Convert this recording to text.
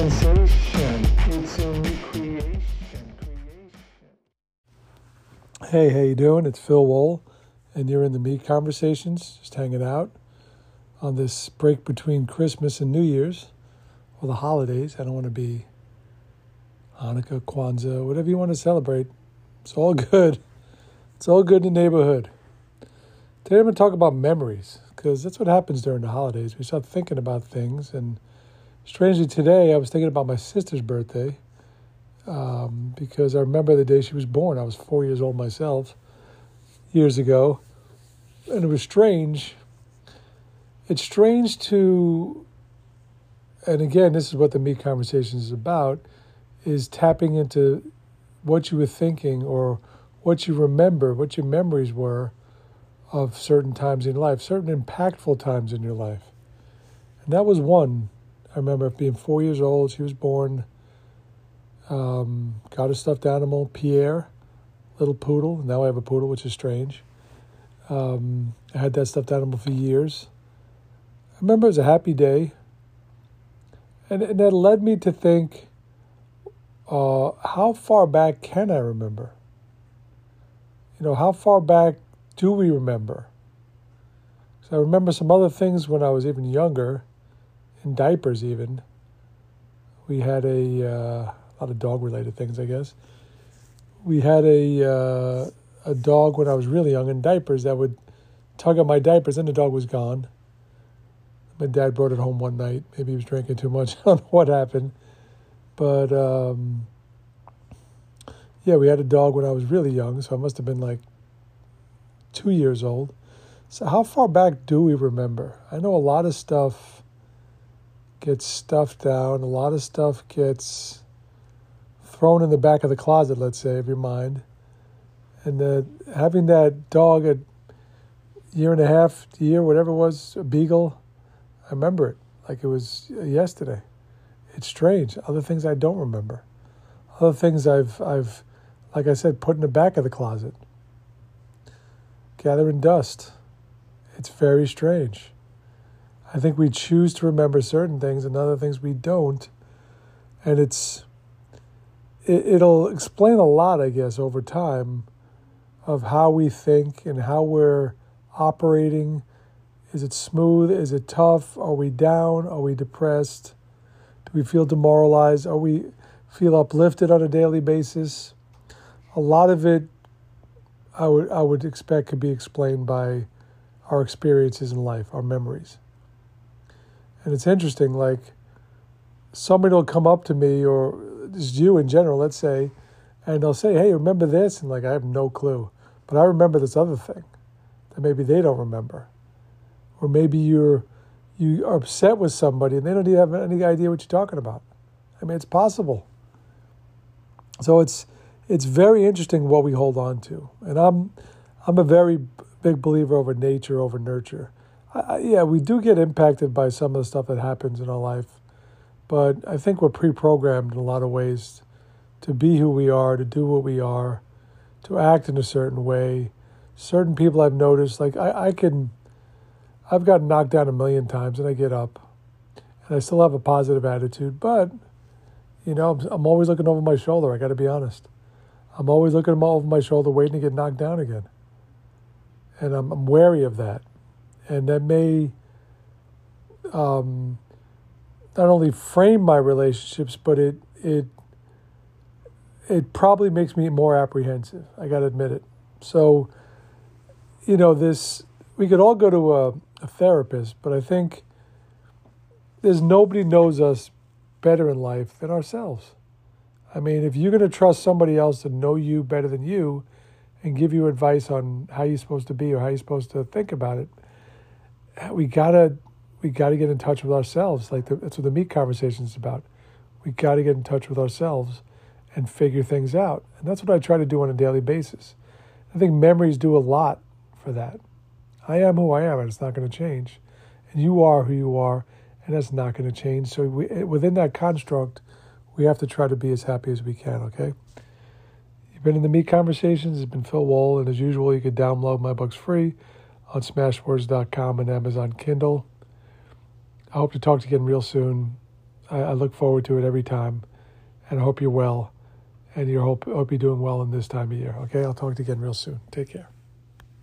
sensation. It's new creation. Hey, how you doing? It's Phil Wool, and you're in the Meat Conversations, just hanging out on this break between Christmas and New Year's, or the holidays. I don't want to be Hanukkah, Kwanzaa, whatever you want to celebrate. It's all good. It's all good in the neighborhood. Today I'm going to talk about memories, because that's what happens during the holidays. We start thinking about things, and strangely today I was thinking about my sister's birthday um, because I remember the day she was born. I was four years old myself years ago, and it was strange. It's strange to, and again, this is what the meat conversation is about, is tapping into what you were thinking or what you remember, what your memories were of certain times in life, certain impactful times in your life. And that was one. I remember being four years old. She was born. Um, got a stuffed animal, Pierre, little poodle. Now I have a poodle, which is strange. Um, I had that stuffed animal for years. I remember it was a happy day. And, and that led me to think uh, how far back can I remember? You know, how far back do we remember? So I remember some other things when I was even younger, in diapers even. We had a, uh, a lot of dog related things, I guess. We had a uh, a dog when I was really young in diapers that would tug at my diapers, and the dog was gone. My dad brought it home one night. Maybe he was drinking too much. I don't know what happened, but um, yeah, we had a dog when I was really young, so I must have been like two years old. So, how far back do we remember? I know a lot of stuff gets stuffed down, a lot of stuff gets thrown in the back of the closet, let's say, of your mind. And that having that dog a year and a half, year, whatever it was, a beagle, I remember it like it was yesterday. It's strange. Other things I don't remember. Other things I've, I've, like I said, put in the back of the closet gathering dust. It's very strange. I think we choose to remember certain things and other things we don't. And it's it, it'll explain a lot, I guess, over time of how we think and how we're operating. Is it smooth? Is it tough? Are we down? Are we depressed? Do we feel demoralized? Are we feel uplifted on a daily basis? A lot of it I would I would expect could be explained by our experiences in life, our memories. And it's interesting, like somebody will come up to me or just you in general, let's say, and they'll say, Hey, remember this? And like I have no clue. But I remember this other thing that maybe they don't remember. Or maybe you're you are upset with somebody and they don't even have any idea what you're talking about. I mean it's possible. So it's it's very interesting what we hold on to. And I'm I'm a very big believer over nature over nurture. I, I, yeah, we do get impacted by some of the stuff that happens in our life, but I think we're pre-programmed in a lot of ways to be who we are, to do what we are, to act in a certain way. Certain people I've noticed, like I, I can, I've gotten knocked down a million times and I get up, and I still have a positive attitude, but you know, I'm, I'm always looking over my shoulder. I got to be honest. I'm always looking all over my shoulder, waiting to get knocked down again. And I'm, I'm wary of that. And that may um, not only frame my relationships, but it it it probably makes me more apprehensive. I got to admit it. So, you know, this we could all go to a, a therapist, but I think there's nobody knows us better in life than ourselves. I mean, if you're going to trust somebody else to know you better than you and give you advice on how you're supposed to be or how you're supposed to think about it, we gotta we gotta get in touch with ourselves. Like the, that's what the meat conversation is about. We gotta get in touch with ourselves and figure things out, and that's what I try to do on a daily basis. I think memories do a lot for that. I am who I am, and it's not going to change. And you are who you are, and that's not going to change. So we, within that construct we have to try to be as happy as we can, okay? You've been in the Meat Conversations. It's been Phil Wall, and as usual, you can download my books free on smashwords.com and Amazon Kindle. I hope to talk to you again real soon. I, I look forward to it every time, and I hope you're well, and you hope hope you're doing well in this time of year. Okay, I'll talk to you again real soon. Take care.